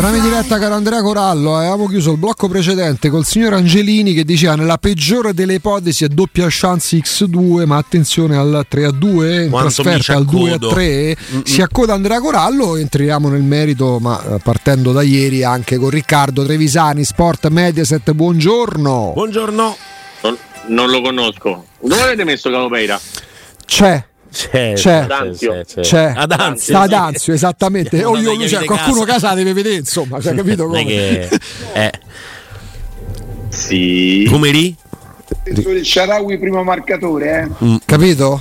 Siamo in diretta caro Andrea Corallo, eh, avevamo chiuso il blocco precedente col signor Angelini che diceva nella peggiore delle ipotesi è doppia chance X2, ma attenzione al 3 a 2, in trasferta al 2 a 3, si accoda Andrea Corallo, entriamo nel merito, ma eh, partendo da ieri anche con Riccardo Trevisani, Sport Mediaset, buongiorno. Buongiorno. Non, non lo conosco. Dove avete messo Calopeira? C'è. C'è, C'è. Adanzio. C'è. Ad Anzio, ad Anzio, esattamente. Non Oh, io, cioè, qualcuno casa. casa la deve vedere, insomma, cioè, capito come? che... Eh. Sì. Come lì? Il Sharawi primo marcatore, eh? Capito?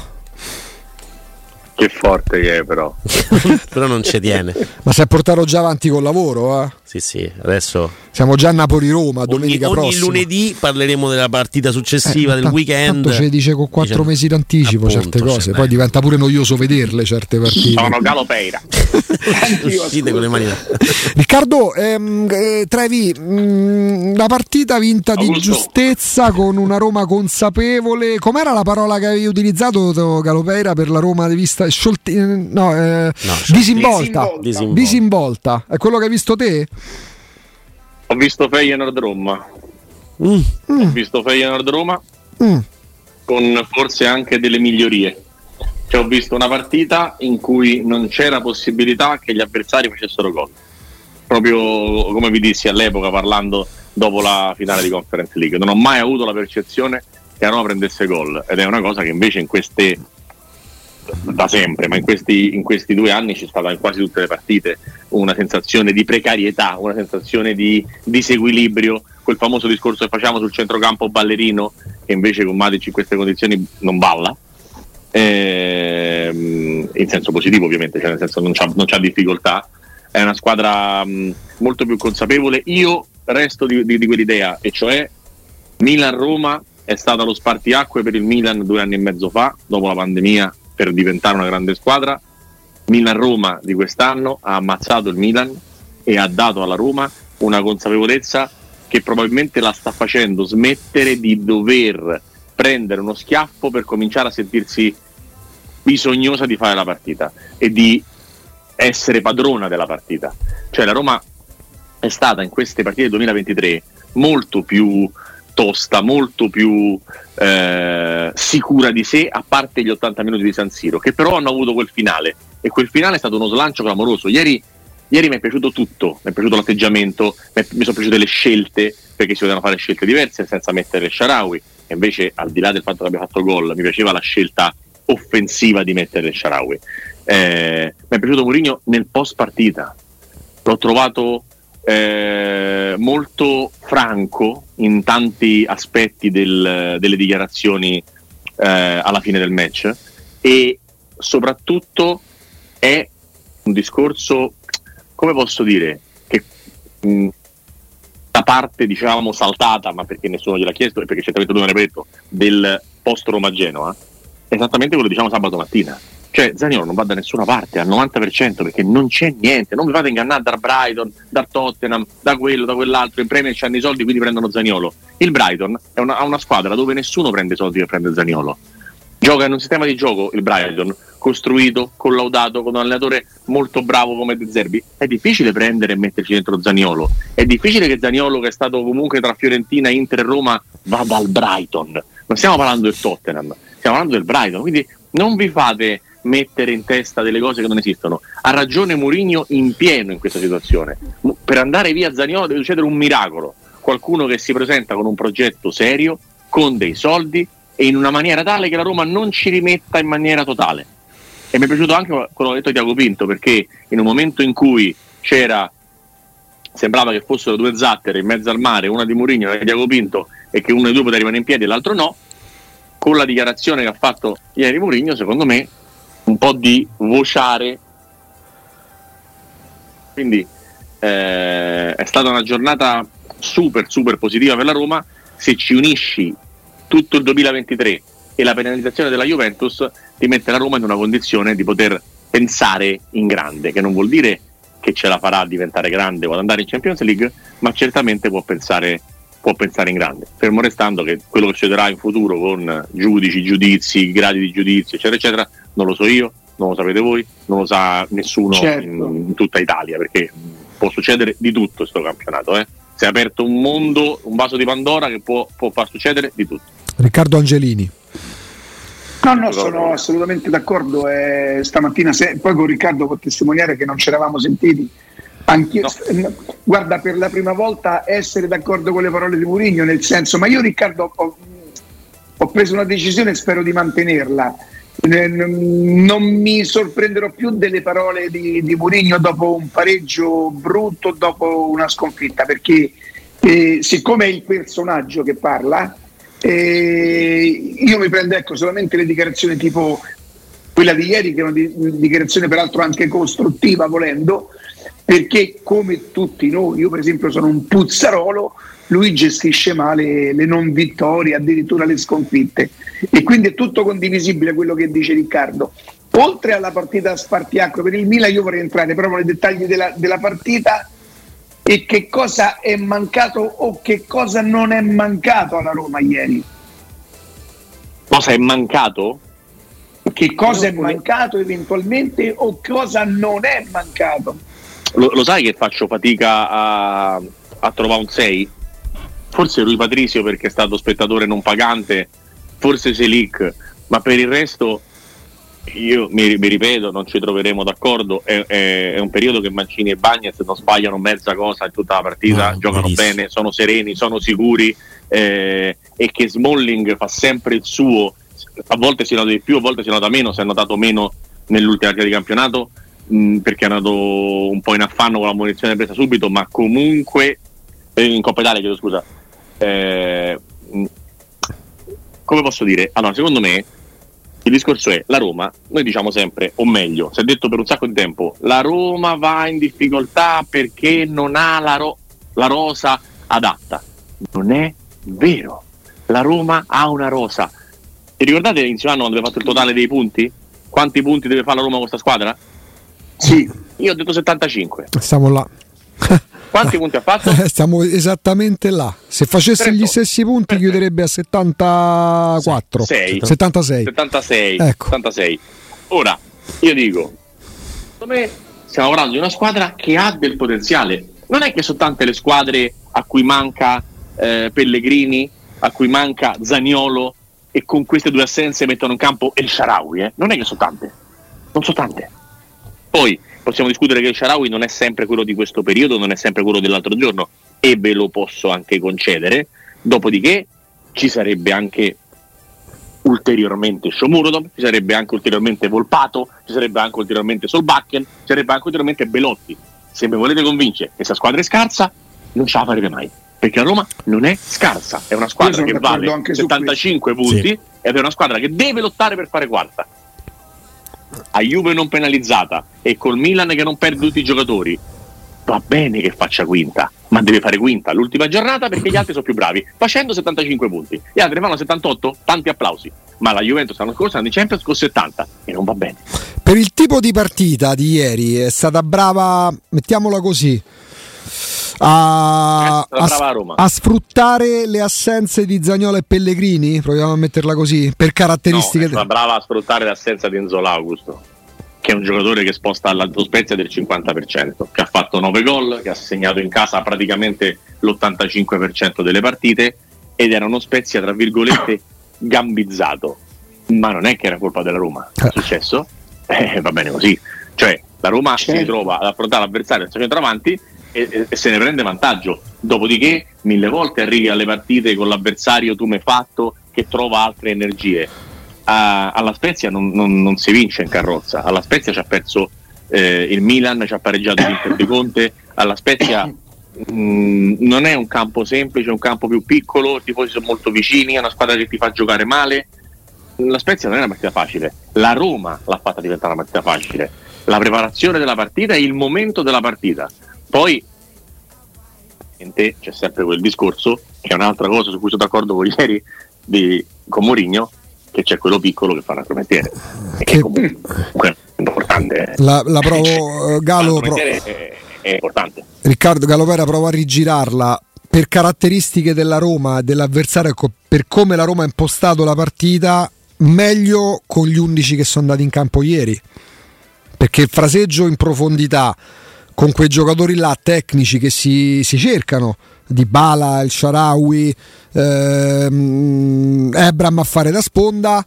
Che forte che è però. Però non ci tiene. Ma si è portato già avanti col lavoro, eh? Sì, sì, adesso Siamo già a Napoli-Roma, ogni, domenica ogni prossima. lunedì parleremo della partita successiva Eh, del ta- weekend. Tanto ce le dice con quattro Dice- mesi d'anticipo Appunto, certe cose, cioè, poi beh. diventa pure noioso vederle certe partite. Sono Calopeira. Uscite con le mani. Riccardo, ehm, eh, Trevi, mh, la partita vinta di Augusto. giustezza con una Roma consapevole. Com'era la parola che avevi utilizzato, to- Galopeira, per la Roma di vista? Sciolti- eh, no, eh, sciolti- disinvolta. Disinvolta. Disinvolta. È quello che hai visto te? Ho visto Feyenoord Roma. Mm. Ho visto Feyenoord Roma Mm. con forse anche delle migliorie. Cioè, ho visto una partita in cui non c'era possibilità che gli avversari facessero gol. Proprio come vi dissi all'epoca parlando dopo la finale di Conference League. Non ho mai avuto la percezione che la Roma prendesse gol ed è una cosa che invece in queste da sempre, ma in questi, in questi due anni c'è stata in quasi tutte le partite una sensazione di precarietà, una sensazione di disequilibrio, quel famoso discorso che facciamo sul centrocampo ballerino, che invece con Matic in queste condizioni non balla. Ehm, in senso positivo ovviamente, cioè nel senso non c'ha, non c'ha difficoltà, è una squadra mh, molto più consapevole. Io resto di, di- di quell'idea, e cioè Milan-Roma è stata lo spartiacque per il Milan due anni e mezzo fa, dopo la pandemia, per diventare una grande squadra. Milan-Roma di quest'anno ha ammazzato il Milan e ha dato alla Roma una consapevolezza che probabilmente la sta facendo smettere di dover prendere uno schiaffo per cominciare a sentirsi bisognosa di fare la partita e di essere padrona della partita. Cioè la Roma è stata in queste partite del 2023 molto più tosta, molto più eh, sicura di sé, a parte gli 80 minuti di San Siro, che però hanno avuto quel finale. E quel finale è stato uno slancio clamoroso. Ieri, ieri mi è piaciuto tutto, mi è piaciuto l'atteggiamento, mi, è- mi sono piaciute le scelte, perché si potevano fare scelte diverse senza mettere Sharawi. E invece, al di là del fatto che abbia fatto gol, mi piaceva la scelta offensiva di mettere Sharawi. Eh, mi è piaciuto Mourinho nel post partita, l'ho trovato eh, molto franco in tanti aspetti del- delle dichiarazioni eh, alla fine del match e soprattutto è un discorso, come posso dire, che mh, la parte diciamo saltata, ma perché nessuno gliel'ha chiesto e perché certamente lui non l'ha detto, del post Roma Genoa, è esattamente quello che diciamo sabato mattina. Cioè Zaniolo non va da nessuna parte al 90% perché non c'è niente, non vi fate ingannare da Brighton, da Tottenham, da quello, da quell'altro, in Premier c'hanno i soldi quindi prendono Zaniolo. Il Brighton è una, ha una squadra dove nessuno prende i soldi per prendere Zaniolo. Gioca in un sistema di gioco, il Brighton, costruito, collaudato, con un allenatore molto bravo come De Zerbi. È difficile prendere e metterci dentro Zaniolo. È difficile che Zaniolo, che è stato comunque tra Fiorentina, Inter e Roma, vada al Brighton. Non stiamo parlando del Tottenham, stiamo parlando del Brighton. Quindi non vi fate mettere in testa delle cose che non esistono. Ha ragione Mourinho in pieno in questa situazione. Per andare via Zaniolo deve succedere un miracolo. Qualcuno che si presenta con un progetto serio, con dei soldi e in una maniera tale che la Roma non ci rimetta in maniera totale. E mi è piaciuto anche quello che ha detto Tiago Pinto, perché in un momento in cui c'era sembrava che fossero due zattere in mezzo al mare, una di Mourinho e una di Tiago Pinto, e che uno dei due poteva rimanere in piedi e l'altro no, con la dichiarazione che ha fatto ieri Mourinho, secondo me, un po' di vociare. Quindi eh, è stata una giornata super, super positiva per la Roma. Se ci unisci tutto il 2023 e la penalizzazione della Juventus, ti mette la Roma in una condizione di poter pensare in grande, che non vuol dire che ce la farà a diventare grande o ad andare in Champions League, ma certamente può pensare, può pensare in grande. Fermo restando che quello che succederà in futuro con giudici, giudizi, gradi di giudizio, eccetera, eccetera, non lo so io, non lo sapete voi, non lo sa nessuno Certo. in, in tutta Italia, perché può succedere di tutto questo campionato. Eh. Si è aperto un mondo, un vaso di Pandora che può, può far succedere di tutto. Riccardo Angelini. No, no, sono assolutamente d'accordo. Eh, stamattina, se, poi con Riccardo può testimoniare che non ci eravamo sentiti. Anch'io, No. guarda, per la prima volta essere d'accordo con le parole di Mourinho, nel senso, ma io Riccardo ho, ho preso una decisione e spero di mantenerla. Eh, Non mi sorprenderò più delle parole di, di Mourinho dopo un pareggio brutto, dopo una sconfitta, perché eh, siccome è il personaggio che parla, eh, io mi prendo ecco, solamente le dichiarazioni tipo quella di ieri, che è una di- dichiarazione peraltro anche costruttiva volendo, perché come tutti noi, io per esempio sono un puzzarolo, lui gestisce male le non vittorie, addirittura le sconfitte. E quindi è tutto condivisibile quello che dice Riccardo. Oltre alla partita a spartiacque per il Milan, io vorrei entrare proprio nei dettagli della, della partita e che cosa è mancato o che cosa non è mancato alla Roma ieri. Cosa è mancato? Che cosa è mancato eventualmente o cosa non è mancato. Lo, lo sai che faccio fatica a, a trovare un 6? Forse lui Patrizio perché è stato spettatore non pagante, forse Selic, ma per il resto io mi, mi ripeto, non ci troveremo d'accordo. È, è- è un periodo che Mancini e Bagnez non sbagliano mezza cosa in tutta la partita, No, giocano verissimo. bene, sono sereni, sono sicuri eh, e che Smalling fa sempre il suo. A volte si nota di più, a volte si nota meno, si è notato meno nell'ultima partita di campionato mh, perché è andato un po' in affanno con la munizione presa subito, ma comunque eh, in Coppa Italia, chiedo scusa. Eh, mh, come posso dire? Allora, secondo me il discorso è la Roma, noi diciamo sempre, o meglio, si è detto per un sacco di tempo, la Roma va in difficoltà perché non ha la, ro- la rosa adatta. Non è vero. La Roma ha una rosa. Ti ricordate inizio anno quando abbiamo fatto il totale dei punti? Quanti punti deve fare la Roma con questa squadra? Sì, Io ho detto 75. Stiamo là. Quanti punti ha fatto? Stiamo esattamente là. Se facesse gli 38. stessi punti Perfetto. chiuderebbe a 74. Sei. 76. 76. Ecco. 76. Ora, io dico, secondo me stiamo parlando di una squadra che ha del potenziale. Non è che sono tante le squadre a cui manca eh, Pellegrini, a cui manca Zaniolo e con queste due assenze mettono in campo El Sharawi. Eh? Non è che sono tante. Non sono tante. Poi possiamo discutere che il Sharawi non è sempre quello di questo periodo, non è sempre quello dell'altro giorno e ve lo posso anche concedere. Dopodiché ci sarebbe anche ulteriormente Shomurodov, ci sarebbe anche ulteriormente Volpato, ci sarebbe anche ulteriormente Solbakken, ci sarebbe anche ulteriormente Belotti. Se mi volete convincere che questa squadra è scarsa, non ce la farete mai. Perché la Roma non è scarsa, è una squadra che vale anche su 75 punti Sì. ed è una squadra che deve lottare per fare quarta. A Juve non penalizzata e col Milan che non perde tutti i giocatori, va bene che faccia quinta, ma deve fare quinta l'ultima giornata perché gli altri sono più bravi, facendo 75 punti. Gli altri fanno 78, tanti applausi. Ma la Juventus l'anno scorso andò in Champions con 70 e non va bene. Per il tipo di partita di ieri è stata brava, mettiamola così, a, È a- a sfruttare le assenze di Zagnolo e Pellegrini, proviamo a metterla così, per No, caratteristiche... è stata brava a sfruttare l'assenza di Enzola Augusto, che è un giocatore che sposta la lo Spezia del 50%, che ha fatto 9 gol, che ha segnato in casa praticamente l'85% delle partite ed era uno Spezia, tra virgolette, gambizzato. Ma non è che era colpa della Roma. È successo? Eh, va bene così. Cioè, la Roma si Certo. ritrova ad affrontare l'avversario del centravanti e, e- se ne prende vantaggio. Dopodiché, mille volte arrivi alle partite con l'avversario tu mi hai fatto che trova altre energie. A- alla Spezia non, non- non si vince in carrozza. Alla Spezia ci ha perso eh, il Milan, ci ha pareggiato l'Inter di Conte. Alla Spezia mh, non è un campo semplice, è un campo più piccolo, i tifosi sono molto vicini, è una squadra che ti fa giocare male. La Spezia non è una partita facile, la Roma l'ha fatta diventare una partita facile. La preparazione della partita e il momento della partita. Poi c'è sempre quel discorso, che è un'altra cosa su cui sono d'accordo con ieri di, con Mourinho, che c'è quello piccolo che fa un argomentiere. E che Che- comunque è importante. eh. La, la provo, eh, Galo, pro- è, è importante. Riccardo Galopera prova a rigirarla per caratteristiche della Roma dell'avversario, ecco, per come la Roma ha impostato la partita, meglio con gli 11 che sono andati in campo ieri. Perché il fraseggio in profondità con quei giocatori là tecnici che si, si cercano, di Bala, il Sharawi, ehm, Ebram a fare da sponda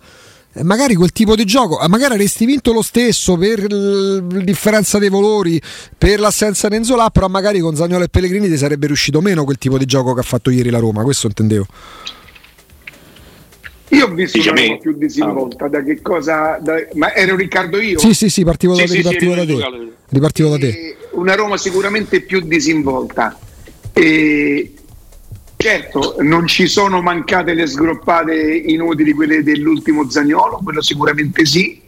magari quel tipo di gioco, magari avresti vinto lo stesso per la differenza dei valori, per l'assenza di Enzola, però magari con Zagnolo e Pellegrini ti sarebbe riuscito meno quel tipo di gioco che ha fatto ieri la Roma, questo intendevo. Io ho visto una Roma più disinvolta, da che cosa... Da, ma ero Riccardo io? Sì, sì, sì, partivo, sì, da, sì, ripartivo sì, da te. Ripartivo da te. Una Roma sicuramente più disinvolta. E Certo, non ci sono mancate le sgroppate inutili, quelle dell'ultimo Zagnolo, quello sicuramente sì,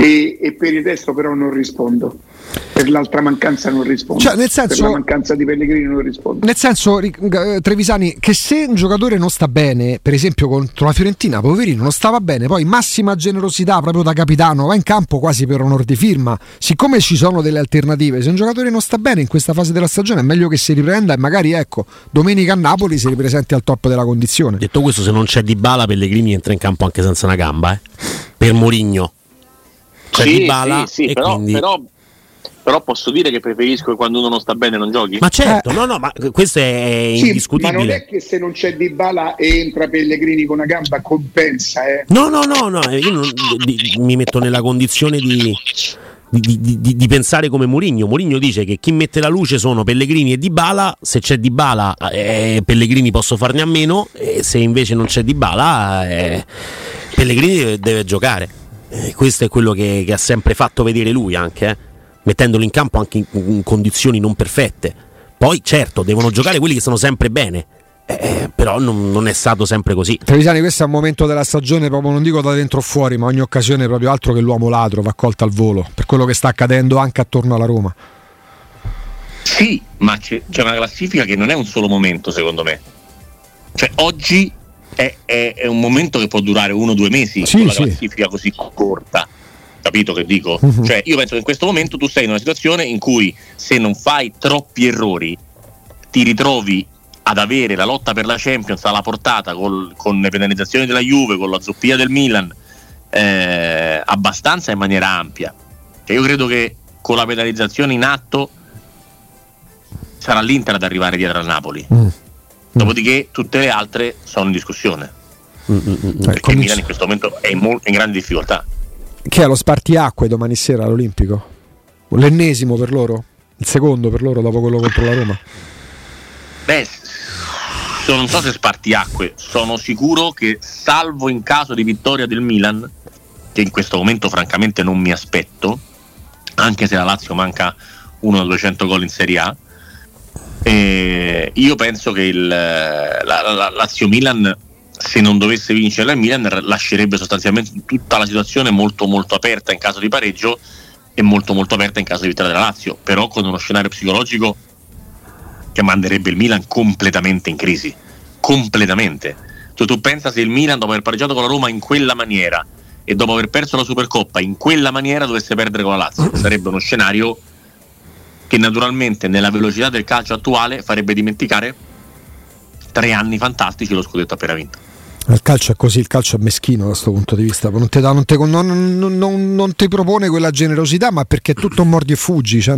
e, e per il resto però non rispondo per l'altra mancanza non risponde. Cioè, nel senso, per la mancanza di Pellegrini non risponde. Nel senso, Trevisani, che se un giocatore non sta bene, per esempio contro la Fiorentina, poverino, non stava bene, poi massima generosità proprio da capitano, va in campo quasi per onor di firma. Siccome ci sono delle alternative, se un giocatore non sta bene in questa fase della stagione è meglio che si riprenda e magari, ecco, domenica a Napoli si ripresenti al top della condizione. Detto questo, se non c'è Di Bala, Pellegrini entra in campo anche senza una gamba, eh? Per Mourinho. C'è sì, Di Bala sì, sì, e però, quindi... però però posso dire che preferisco che quando uno non sta bene non giochi. Ma certo, eh. no, no, ma questo è sì, indiscutibile. Ma non è che se non c'è Di Bala e entra Pellegrini con una gamba compensa, eh. No, no, no, no, io non, di, mi metto nella condizione di, di, di, di pensare come Mourinho. Mourinho dice che chi mette la luce sono Pellegrini e Di Bala. Se c'è Di Bala, eh, Pellegrini posso farne a meno. E se invece non c'è Di Bala, eh, Pellegrini deve, deve giocare. Eh, questo è quello che, che, ha sempre fatto vedere lui anche. Eh mettendolo in campo anche in, in condizioni non perfette. Poi certo, devono giocare quelli che stanno sempre bene. Eh, però non, non, è stato sempre così. Trevisani, questo è un momento della stagione, proprio non dico da dentro o fuori, ma ogni occasione è proprio altro che l'uomo ladro, va colta al volo, per quello che sta accadendo anche attorno alla Roma. Sì, ma c'è, c'è una classifica che non è un solo momento, secondo me. Cioè, oggi è, è, è un momento che può durare uno o due mesi sì, con la sì. classifica così corta. Capito che dico? Uh-huh. Cioè, io penso che in questo momento tu sei in una situazione in cui se non fai troppi errori ti ritrovi ad avere la lotta per la Champions alla portata col, con le penalizzazioni della Juve, con la zoppia del Milan, eh, abbastanza in maniera ampia. Cioè, io credo che con la penalizzazione in atto sarà l'Inter ad arrivare dietro al Napoli. Mm. Dopodiché tutte le altre sono in discussione. Mm, mm, mm. perché il Milan in questo momento è in, mo- in grande difficoltà. Che è lo spartiacque domani sera all'Olimpico? L'ennesimo per loro? Il secondo per loro dopo quello contro la Roma? Beh, non so se spartiacque, sono sicuro che salvo in caso di vittoria del Milan, che in questo momento francamente non mi aspetto, anche se la Lazio manca uno da 200 gol in Serie A, eh, io penso che il, la, la, la Lazio Milan se non dovesse vincere il Milan lascerebbe sostanzialmente tutta la situazione molto molto aperta in caso di pareggio e molto molto aperta in caso di vittoria della Lazio, però con uno scenario psicologico che manderebbe il Milan completamente in crisi, completamente. Tu, tu pensa se il Milan dopo aver pareggiato con la Roma in quella maniera e dopo aver perso la Supercoppa in quella maniera dovesse perdere con la Lazio, sarebbe uno scenario che naturalmente nella velocità del calcio attuale farebbe dimenticare tre anni fantastici lo scudetto appena vinto. Il calcio è così, il calcio è meschino da questo punto di vista, non ti, non, ti, non, non, non ti, propone quella generosità, ma perché è tutto mordi e fuggi, cioè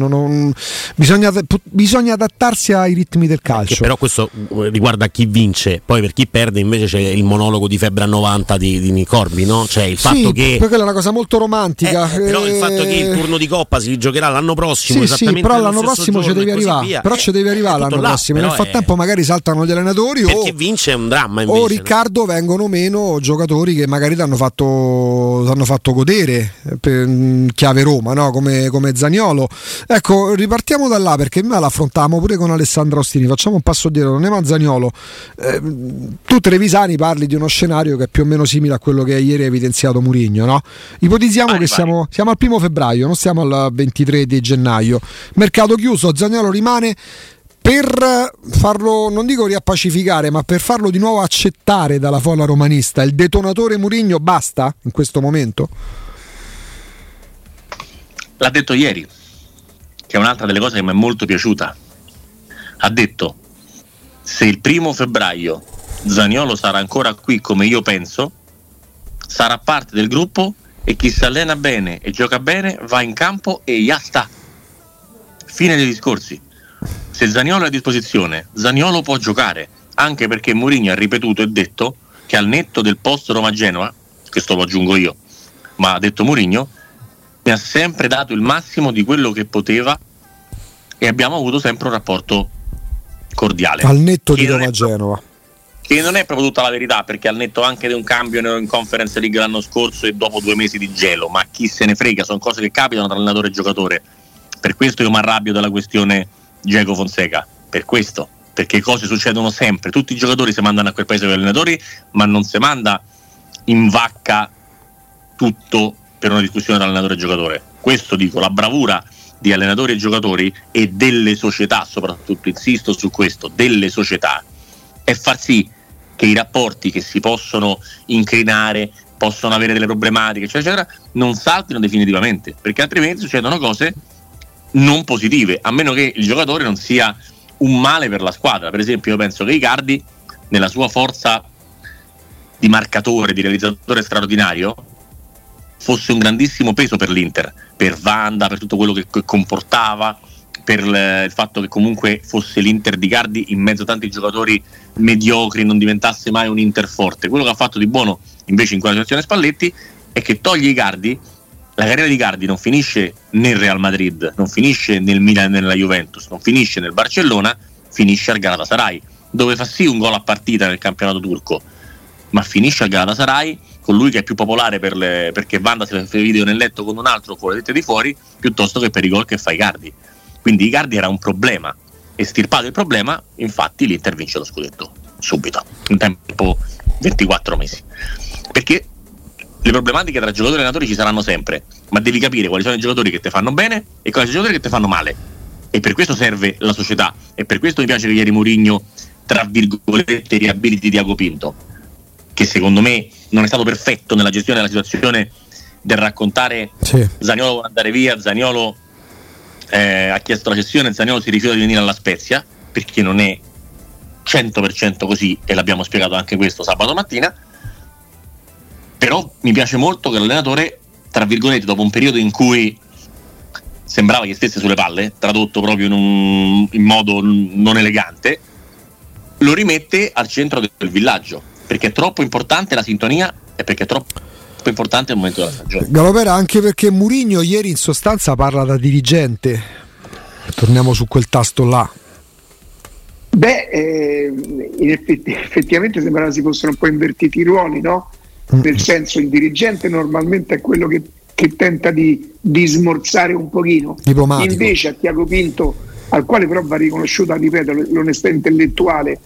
bisogna, bisogna, adattarsi ai ritmi del calcio. Che però questo eh, riguarda chi vince, poi per chi perde invece c'è il monologo di febbre a 90 di, di Nicorbi, no? Cioè il fatto sì, che... quella è una cosa molto romantica. Eh, però il fatto che il turno di Coppa si giocherà l'anno prossimo, sì, sì però l'anno prossimo ci devi arrivare, però ci devi arrivare l'anno là, prossimo, nel frattempo magari saltano gli allenatori o... chi vince è un dramma invece, o Riccardo no? Vengono meno giocatori che magari ti hanno fatto, fatto, godere per chiave Roma, no? come, come Zagnolo. Ecco, ripartiamo da là perché noi l'affrontiamo pure con Alessandro Ostini. Facciamo un passo dietro, non è a Zagnolo. Eh, tu Trevisani parli di uno scenario che è più o meno simile a quello che ieri ha evidenziato Murigno. No? Ipotizziamo vai, che. Siamo, siamo al primo febbraio, non siamo al 23 di gennaio. Mercato chiuso, Zagnolo rimane per farlo, non dico riappacificare, ma per farlo di nuovo accettare dalla folla romanista, il detonatore Murigno basta in questo momento? L'ha detto ieri, che è un'altra delle cose che mi è molto piaciuta. Ha detto, se il primo febbraio Zaniolo sarà ancora qui come io penso, sarà parte del gruppo e chi si allena bene e gioca bene va in campo e ya sta Fine dei discorsi. Se Zaniolo è a disposizione, Zaniolo può giocare, anche perché Mourinho ha ripetuto e detto che al netto del post Roma-Genoa, questo lo aggiungo io, ma ha detto Mourinho, mi ha sempre dato il massimo di quello che poteva e abbiamo avuto sempre un rapporto cordiale. Al netto di Roma-Genova che non è proprio tutta la verità perché al netto anche di un cambio in Conference League l'anno scorso e dopo due mesi di gelo, ma chi se ne frega, sono cose che capitano tra allenatore e giocatore. Per questo io mi arrabbio della questione Diego Fonseca, per questo, perché cose succedono sempre, tutti i giocatori si mandano a quel paese con gli allenatori, ma non si manda in vacca tutto per una discussione tra allenatore e giocatore. Questo dico, la bravura di allenatori e giocatori e delle società, soprattutto insisto su questo, delle società è far sì che i rapporti che si possono incrinare, possono avere delle problematiche, eccetera, eccetera, non saltino definitivamente, perché altrimenti succedono cose non positive, a meno che il giocatore non sia un male per la squadra. Per esempio, io penso che Icardi, nella sua forza di marcatore, di realizzatore straordinario, fosse un grandissimo peso per l'Inter, per Vanda, per tutto quello che comportava, per il fatto che comunque fosse l'Inter di Cardi in mezzo a tanti giocatori mediocri, non diventasse mai un Inter forte. Quello che ha fatto di buono invece in quella situazione Spalletti è che toglie i Cardi, la carriera di Cardi non finisce nel Real Madrid, non finisce nel Milan e nella Juventus, non finisce nel Barcellona, finisce al Galatasaray, dove fa sì un gol a partita nel campionato turco, ma finisce al Galatasaray con lui che è più popolare per le, perché Vanda si fa video nel letto con un altro con le tette di fuori, piuttosto che per i gol che fa i Cardi. Quindi Icardi era un problema. Estirpato il problema, infatti l'Inter vince lo scudetto subito, in tempo 24 mesi. Perché le problematiche tra giocatori e allenatori ci saranno sempre, ma devi capire quali sono i giocatori che ti fanno bene e quali sono i giocatori che ti fanno male. E per questo serve la società. E per questo mi piace che ieri Mourinho, tra virgolette, riabiliti Diago Pinto, che secondo me non è stato perfetto nella gestione della situazione del raccontare sì. Zaniolo vuole andare via, Zaniolo eh, ha chiesto la cessione, Zaniolo si rifiuta di venire alla Spezia perché non è 100% così e l'abbiamo spiegato anche questo sabato mattina. Però mi piace molto che l'allenatore, tra virgolette, dopo un periodo in cui sembrava che stesse sulle palle, tradotto proprio in, un, in modo non elegante, lo rimette al centro del villaggio perché è troppo importante la sintonia e perché è troppo importante il momento della stagione. Galopera anche perché Murigno ieri in sostanza parla da dirigente. Torniamo su quel tasto là. Beh, eh, effetti, effettivamente sembrava si fossero un po' invertiti i ruoli, no? Nel senso il dirigente normalmente è quello che, che tenta di, di, smorzare un pochino. Diplomatico. Invece a Tiago Pinto, al quale però va riconosciuta, ripeto, l'onestà intellettuale,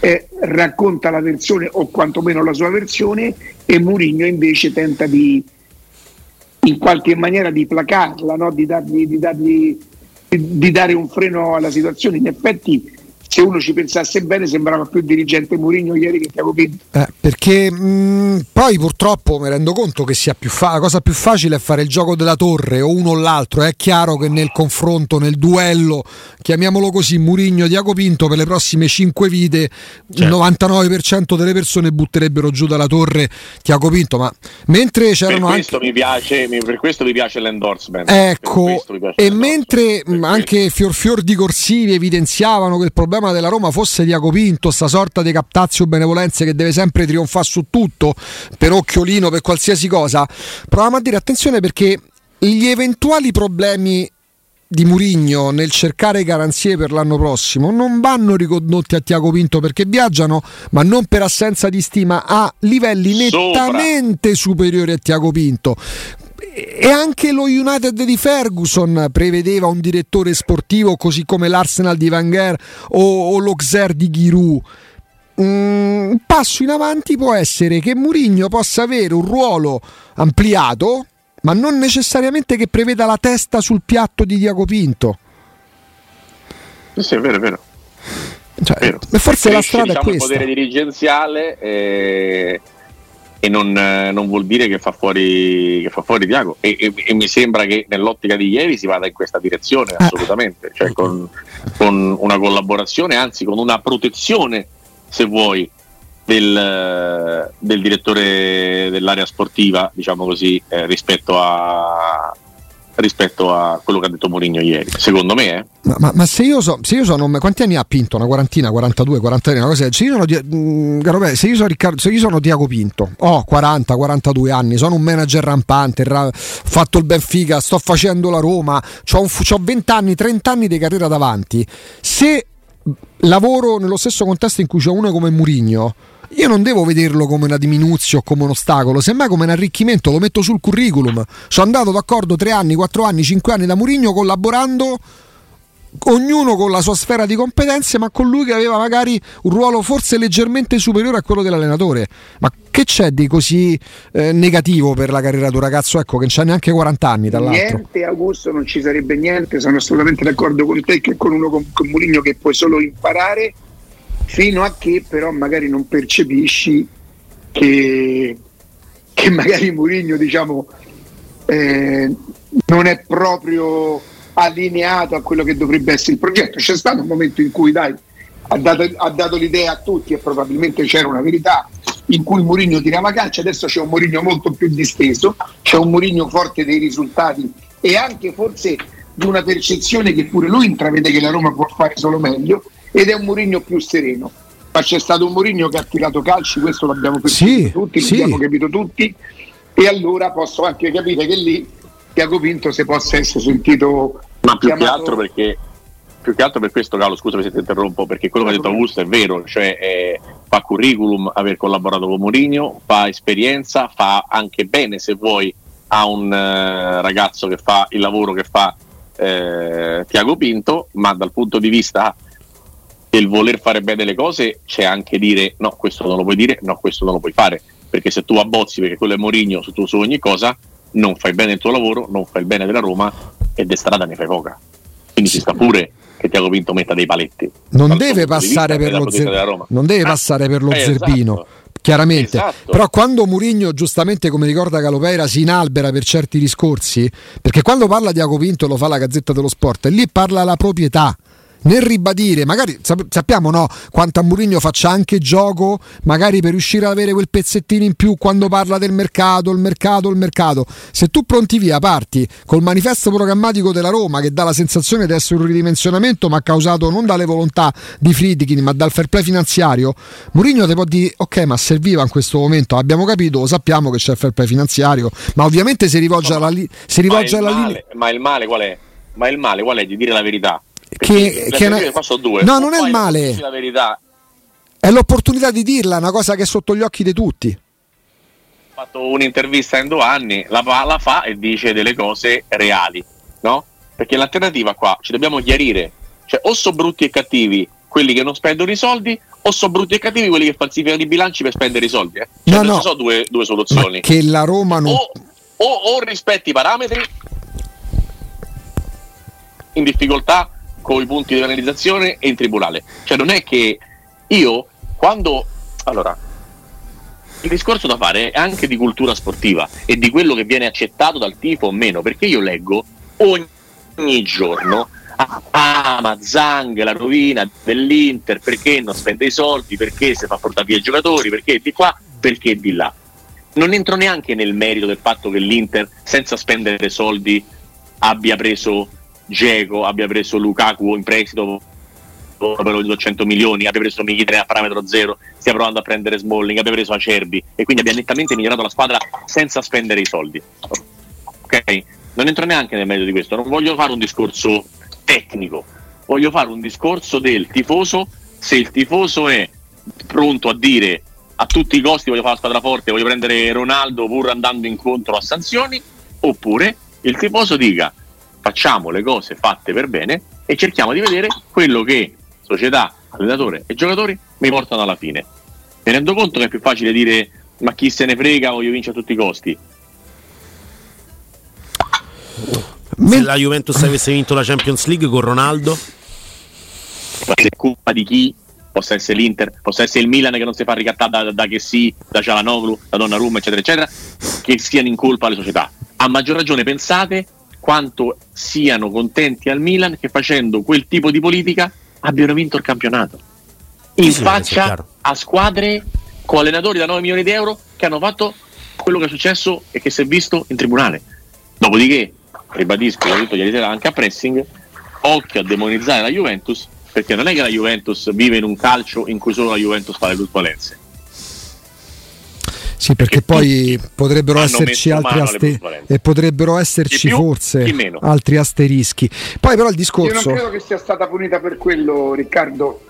eh, racconta la versione o quantomeno la sua versione e Mourinho invece tenta di in qualche maniera di placarla, no? di, dargli, di, dargli, di, dare un freno alla situazione. In effetti se uno ci pensasse bene sembrava più dirigente Mourinho ieri che Tiago Pinto eh, perché mh, poi purtroppo mi rendo conto che sia più fa- la cosa più facile è fare il gioco della torre o uno o l'altro è chiaro che nel confronto nel duello chiamiamolo così Mourinho Tiago Pinto per le prossime 5 vite certo. il 99% delle persone butterebbero giù dalla torre Tiago Pinto ma mentre c'erano per questo anche mi piace per questo mi piace l'endorsement ecco piace e l'endorsement. mentre anche fior fior di corsivi evidenziavano che il problema problema della Roma fosse Diaco Pinto, sta sorta di captazio benevolenze che deve sempre trionfare su tutto, per occhiolino, per qualsiasi cosa, proviamo a dire attenzione perché gli eventuali problemi di Murigno nel cercare garanzie per l'anno prossimo non vanno ricondotti a Tiago Pinto perché viaggiano, ma non per assenza di stima, a livelli nettamente Sopra. superiori a Tiago Pinto e anche lo United di Ferguson prevedeva un direttore sportivo così come l'Arsenal di Wenger o, o lo Xer di Giroud un mm, passo in avanti può essere che Mourinho possa avere un ruolo ampliato ma non necessariamente che preveda la testa sul piatto di Diaco Pinto sì, è vero, è vero. Cioè, vero. Forse la strada diciamo, è questa. Il potere dirigenziale eh, e non, eh, non, vuol dire che fa fuori, che fa fuori Diago e, e, e, mi sembra che nell'ottica di ieri si vada in questa direzione eh. assolutamente, cioè con, con una collaborazione, anzi con una protezione se vuoi del, del, direttore dell'area sportiva, diciamo così, eh, rispetto a, rispetto a quello che ha detto Mourinho ieri, secondo me. Eh. Ma, ma, ma, se io so, se io sono, quanti anni ha Pinto? Una quarantina, 42, 43, una cosa se io sono, mh, mm, se io sono, Riccardo, se io sono Tiago Pinto, ho 40, 42 anni, sono un manager rampante, ho fatto il Benfica, sto facendo la Roma, ho 20 anni, 30 anni di carriera davanti, se lavoro nello stesso contesto in cui c'è uno come Mourinho io non devo vederlo come una diminuzione o come un ostacolo, semmai come un arricchimento, lo metto sul curriculum. Sono andato d'accordo tre anni, quattro anni, cinque anni da Murigno collaborando ognuno con la sua sfera di competenze, ma con lui che aveva magari un ruolo forse leggermente superiore a quello dell'allenatore. Ma che c'è di così eh, negativo per la carriera di un ragazzo ecco, che non c'ha neanche 40 anni? Dall'altro? Niente, Augusto, non ci sarebbe niente. Sono assolutamente d'accordo con te che con uno con, con Murigno che puoi solo imparare fino a che però magari non percepisci che, che magari Mourinho diciamo eh, non è proprio allineato a quello che dovrebbe essere il progetto. C'è stato un momento in cui dai, ha, dato, ha dato l'idea a tutti e probabilmente c'era una verità in cui Mourinho tirava calcio, adesso c'è un Mourinho molto più disteso, c'è un Mourinho forte dei risultati e anche forse di una percezione che pure lui intravede che la Roma può fare solo meglio ed è un Mourinho più sereno. Ma c'è stato un Mourinho che ha tirato calci, questo l'abbiamo capito sì, tutti, sì. l'abbiamo capito tutti, e allora posso anche capire che lì Tiago Pinto si possa essere sentito. Ma più chiamato... che altro perché più che altro per questo, Carlo, scusami se ti interrompo, perché quello che ha detto Augusto è vero, cioè eh, fa curriculum aver collaborato con Mourinho, fa esperienza, fa anche bene se vuoi a un eh, ragazzo che fa il lavoro che fa eh, Tiago Pinto, ma dal punto di vista del voler fare bene le cose c'è anche dire no, questo non lo puoi dire, no, questo non lo puoi fare, perché se tu abbozzi perché quello è Morigno su, tu, su ogni cosa, non fai bene il tuo lavoro, non fai il bene della Roma e de strada ne fai poca. Quindi ci sta pure che Tiago Pinto metta dei paletti. Non deve passare per lo, zer- non deve ah, passare per lo eh, zerbino. Esatto chiaramente. Esatto. Però quando Murigno, giustamente come ricorda Calopeira, si inalbera per certi discorsi, perché quando parla di Pinto lo fa la Gazzetta dello Sport, e lì parla la proprietà nel ribadire, magari sappiamo no, quanto a Murigno faccia anche gioco, magari per riuscire ad avere quel pezzettino in più quando parla del mercato, il mercato, il mercato. Se tu pronti via parti col manifesto programmatico della Roma che dà la sensazione di essere un ridimensionamento, ma causato non dalle volontà di Friedkin, ma dal fair play finanziario, Murigno ti può dire ok, ma serviva in questo momento, abbiamo capito, sappiamo che c'è il fair play finanziario, ma ovviamente si rivolge alla, li- si rivolge alla linea. Ma il male qual è? Ma il male qual è? Di dire la verità che, che una... due. No, non è il male. La verità. È l'opportunità di dirla, una cosa che è sotto gli occhi di tutti. Ho fatto un'intervista in due anni, la, la fa e dice delle cose reali, no? Perché l'alternativa qua ci dobbiamo chiarire, cioè o sono brutti e cattivi quelli che non spendono i soldi o sono brutti e cattivi quelli che falsificano i bilanci per spendere i soldi. Eh? Cioè, no, no. ci sono due, due soluzioni. Ma che la Roma non... O, o, o rispetti i parametri in difficoltà con i punti di penalizzazione e in tribunale. Cioè non è che io quando... Allora, il discorso da fare è anche di cultura sportiva e di quello che viene accettato dal tifo o meno, perché io leggo ogni, ogni giorno ah, ma Zang, la rovina dell'Inter, perché non spende i soldi, perché si fa portare via i giocatori, perché di qua, perché di là. Non entro neanche nel merito del fatto che l'Inter, senza spendere soldi, abbia preso Geco abbia preso Lukaku in prestito per 100 milioni, abbia preso Michitrea a parametro zero, stia provando a prendere Smalling, abbia preso Acerbi e quindi abbia nettamente migliorato la squadra senza spendere i soldi. Ok? Non entro neanche nel merito di questo, non voglio fare un discorso tecnico, voglio fare un discorso del tifoso, se il tifoso è pronto a dire a tutti i costi voglio fare la squadra forte, voglio prendere Ronaldo pur andando incontro a sanzioni, oppure il tifoso dica facciamo le cose fatte per bene e cerchiamo di vedere quello che società, allenatore e giocatori mi portano alla fine. Mi rendo conto che è più facile dire ma chi se ne frega voglio vincere a tutti i costi. Se la Juventus avesse vinto la Champions League con Ronaldo? È colpa di chi possa essere l'Inter, possa essere il Milan che non si fa ricattare da, da, da che sì, da Cialanoglu, da Donnarumma, eccetera, eccetera, che siano in colpa le società. A maggior ragione pensate quanto siano contenti al Milan che facendo quel tipo di politica abbiano vinto il campionato. In sì, faccia a squadre con allenatori da 9 milioni di euro che hanno fatto quello che è successo e che si è visto in tribunale. Dopodiché ribadisco, l'ho detto ieri sera anche a pressing, occhio a demonizzare la Juventus, perché non è che la Juventus vive in un calcio in cui solo la Juventus fa le plusvalenze. Sì, perché poi potrebbero esserci altri aste- e potrebbero esserci più, forse altri asterischi. Poi però il discorso Io non credo che sia stata punita per quello, Riccardo.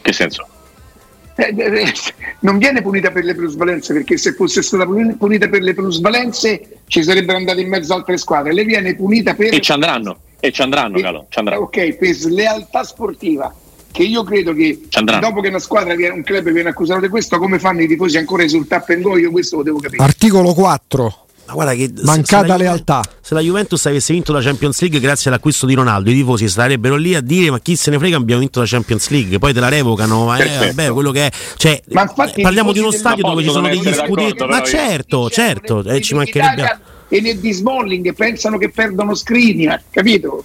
Che senso? Eh, eh, eh, non viene punita per le plusvalenze perché se fosse stata punita per le plusvalenze ci sarebbero andate in mezzo altre squadre. Lei viene punita per. E ci andranno, e ci andranno, Calo. Ci andranno. Ok, per slealtà sportiva. Che io credo che dopo che una squadra, viene, un club viene accusato di questo, come fanno i tifosi ancora esultare per? Io questo lo devo capire. Articolo 4. Ma guarda che mancata se, se lealtà. Se la Juventus avesse vinto la Champions League grazie all'acquisto di Ronaldo, i tifosi starebbero lì a dire ma chi se ne frega abbiamo vinto la Champions League, poi te la revocano, ma eh, vabbè, quello che è. Cioè, parliamo di uno stadio dove ci sono degli scudetti, ma certo, certo, eh, ci mancherebbe. E nel dismalling pensano che perdono Skriniar, capito?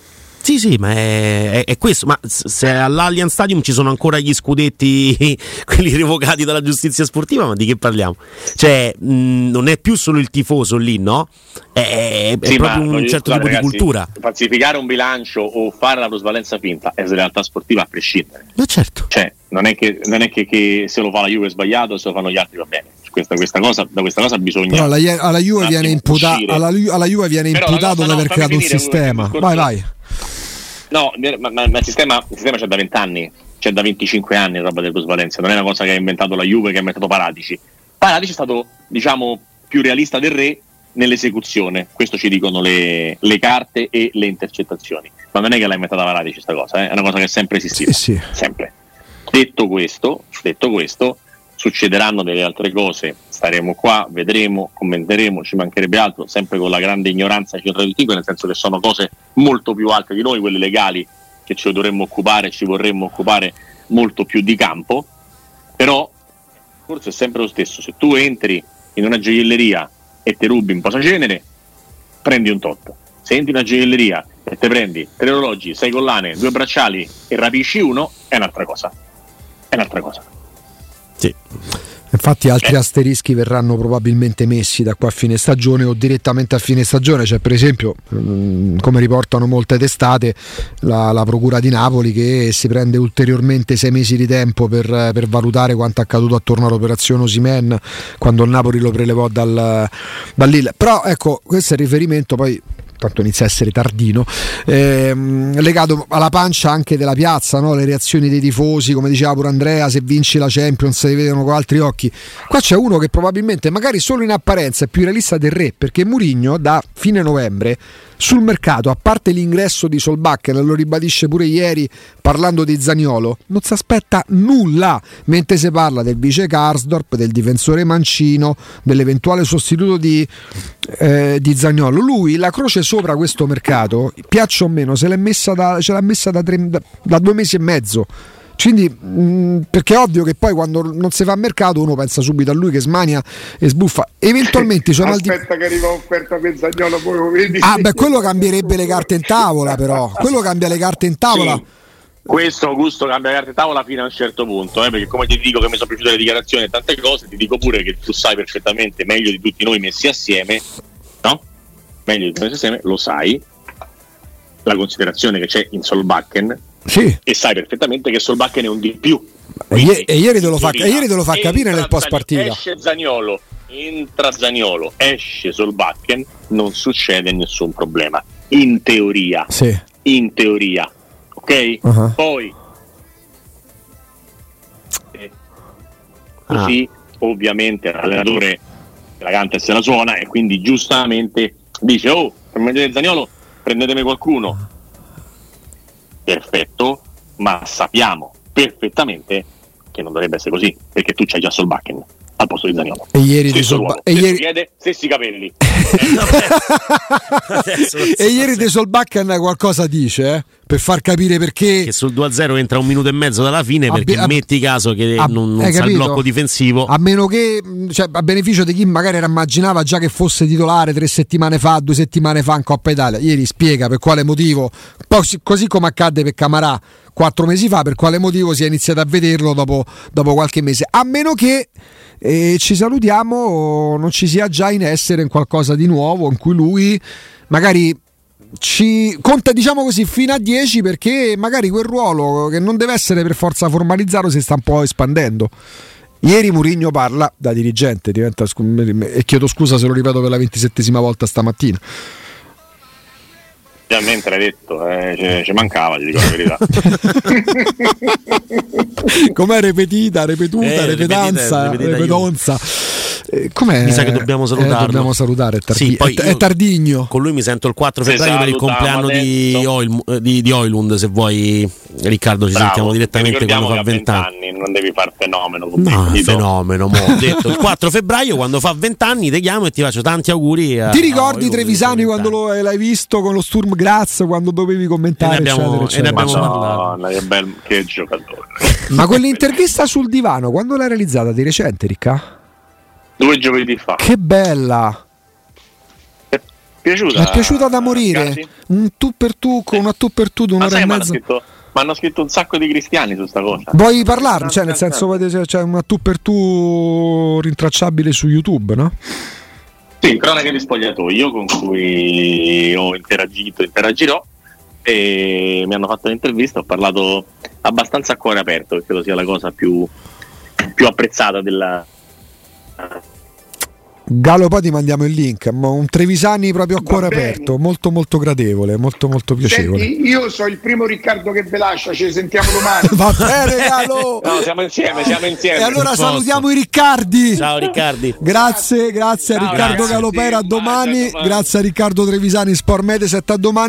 Sì, sì, ma è, è, è, questo. Ma se all'Allianz Stadium ci sono ancora gli scudetti, quelli revocati dalla giustizia sportiva, ma di che parliamo? Cioè, mh, non è più solo il tifoso lì, no? È, è sì, proprio un certo tipo ragazzi, di cultura. Falsificare un bilancio o fare la plusvalenza finta è realtà sportiva a prescindere. Ma certo. Cioè, non è che, non è che, che se lo fa la Juve è sbagliato, se lo fanno gli altri va bene. Questa, questa cosa, da questa cosa bisogna. Però alla, alla Juve viene imputa- alla, alla, Juve viene imputato di aver creato un sistema. Vai, vai. No, ma, ma, ma il, sistema, il, sistema, c'è da 20 anni, c'è da 25 anni roba del plusvalenza, non è una cosa che ha inventato la Juve, che ha inventato Paratici. Paratici è stato, diciamo, più realista del re nell'esecuzione, questo ci dicono le, le, carte e le intercettazioni. Ma non è che l'ha inventata Paratici questa cosa, eh? è una cosa che è sempre esistita. Sì, sì. Sempre. Detto questo, detto questo, succederanno delle altre cose, staremo qua, vedremo, commenteremo, ci mancherebbe altro, sempre con la grande ignoranza che dico, nel senso che sono cose molto più alte di noi, quelle legali che ci dovremmo occupare, ci vorremmo occupare molto più di campo, però forse è sempre lo stesso, se tu entri in una gioielleria e ti rubi un genere, prendi un tot. Se entri in una gioielleria e ti prendi tre orologi, sei collane, due bracciali e rapisci uno, è un'altra cosa. È un'altra cosa. Sì. Infatti altri asterischi verranno probabilmente messi da qua a fine stagione o direttamente a fine stagione, cioè per esempio mm, come riportano molte testate la, la Procura di Napoli che si prende ulteriormente sei mesi di tempo per, per valutare quanto accaduto attorno all'operazione Osimen quando il Napoli lo prelevò dal, dal Lille. Però ecco questo è il riferimento poi tanto inizia a essere tardino, ehm, legato alla pancia anche della piazza, no? le reazioni dei tifosi, come diceva pure Andrea, se vinci la Champions li vedono con altri occhi. Qua c'è uno che probabilmente, magari solo in apparenza, è più realista del re, perché Murigno da fine novembre sul mercato, a parte l'ingresso di Solbakken, lo ribadisce pure ieri parlando di Zaniolo, non si aspetta nulla, mentre si parla del vice Karsdorp, del difensore Mancino, dell'eventuale sostituto di, eh, di Zaniolo. Lui la croce sopra questo mercato, piaccia o meno, se l'è messa da, ce l'ha messa da, tre, da, da due mesi e mezzo quindi, mh, mm, perché è ovvio che poi quando non si fa mercato uno pensa subito a lui che smania e sbuffa. Eventualmente sono Aspetta di... che arriva offerta per Zagnolo, poi lo vedi. Ah, beh, quello cambierebbe le carte in tavola, però. Quello cambia le carte in tavola. Sì. Questo Augusto cambia le carte in tavola fino a un certo punto, eh, perché come ti dico che mi sono piaciute le dichiarazioni e tante cose, ti dico pure che tu sai perfettamente, meglio di tutti noi messi assieme, no? Meglio di messi assieme, lo sai, la considerazione che c'è in Solbakken sì. e sai perfettamente che Solbakken è un di più. Quindi, e, ieri te lo fa, ieri te lo fa capire nel post partita. Esce Zagnolo, entra Zagnolo, esce Solbakken, non succede nessun problema. In teoria. Sì. In teoria. Ok? Uh-huh. Poi eh, così ah. ovviamente l'allenatore la canta e se la suona e quindi giustamente dice oh per vedere Zagnolo prendetemi qualcuno. Perfetto, ma sappiamo perfettamente che non dovrebbe essere così, perché tu c'hai già Solbakken al posto di Zaniolo. E ieri di Solbakken. E ieri... Chiede, stessi capelli. e ieri De Solbakken qualcosa dice, eh? per far capire perché. Che sul 2-0 entra un minuto e mezzo dalla fine, perché ab- metti caso che ab- non, non sa il blocco difensivo. A meno che, cioè, a beneficio di chi magari immaginava già che fosse titolare tre settimane fa, due settimane fa in Coppa Italia. Ieri spiega per quale motivo, così come accadde per Camarà quattro mesi fa, per quale motivo si è iniziato a vederlo dopo, dopo qualche mese. A meno che e ci salutiamo, non ci sia già in essere in qualcosa di nuovo in cui lui magari ci conta diciamo così fino a 10 perché magari quel ruolo che non deve essere per forza formalizzato si sta un po' espandendo. Ieri Murigno parla da dirigente diventa, e chiedo scusa se lo ripeto per la ventisettesima volta stamattina. Già mentre hai detto, eh, ci mancava, ti dico la verità. Com'è ripetita, ripetuta, eh, ripetanza, ripetonza. Eh, com'è? Mi sa che dobbiamo salutarlo. Eh, dobbiamo salutare, è, tardi- sì, è, è tardigno. Con lui mi sento il 4 febbraio per il compleanno di, Oil, eh, di, di, Oilund, se vuoi Riccardo ci Bravo. sentiamo direttamente quando fa 20 anni. Non devi far fenomeno. No, fenomeno, mo. ho detto il 4 febbraio quando fa 20 anni ti chiamo e ti faccio tanti auguri. A, ti ricordi a Trevisani quando lo, l'hai visto con lo Sturm Graz quando dovevi commentare? E ne abbiamo, eccetera, eccetera. E ne abbiamo parlato. Che, bel, che giocatore. Ma quell'intervista sul divano, quando l'hai realizzata di recente, Ricca? Due giovedì fa. Che bella! È piaciuta? Mi è piaciuta da morire. Cazzi? Un tu per tu con una tu per tu di un'ora e mezza. Mi hanno scritto un sacco di cristiani su sta cosa. Vuoi parlarne? Cioè, nel senso, c'è una tu per tu rintracciabile su YouTube, no? Sì, cronache di spogliatoio con cui ho interagito, interagirò e mi hanno fatto un'intervista, ho parlato abbastanza a cuore aperto, che credo sia la cosa più, più apprezzata della, Galo poi ti mandiamo il link, un Trevisani proprio a cuore aperto, molto molto gradevole, molto molto piacevole. Senti, io so il primo Riccardo che ve lascia, ci sentiamo domani. Va bene Galo! no, siamo insieme, siamo insieme. E allora salutiamo i Riccardi. Ciao Riccardi. Grazie, grazie Ciao, a Riccardo Galopera, a domani, grazie a Riccardo Trevisani, Sport Mediaset, a domani.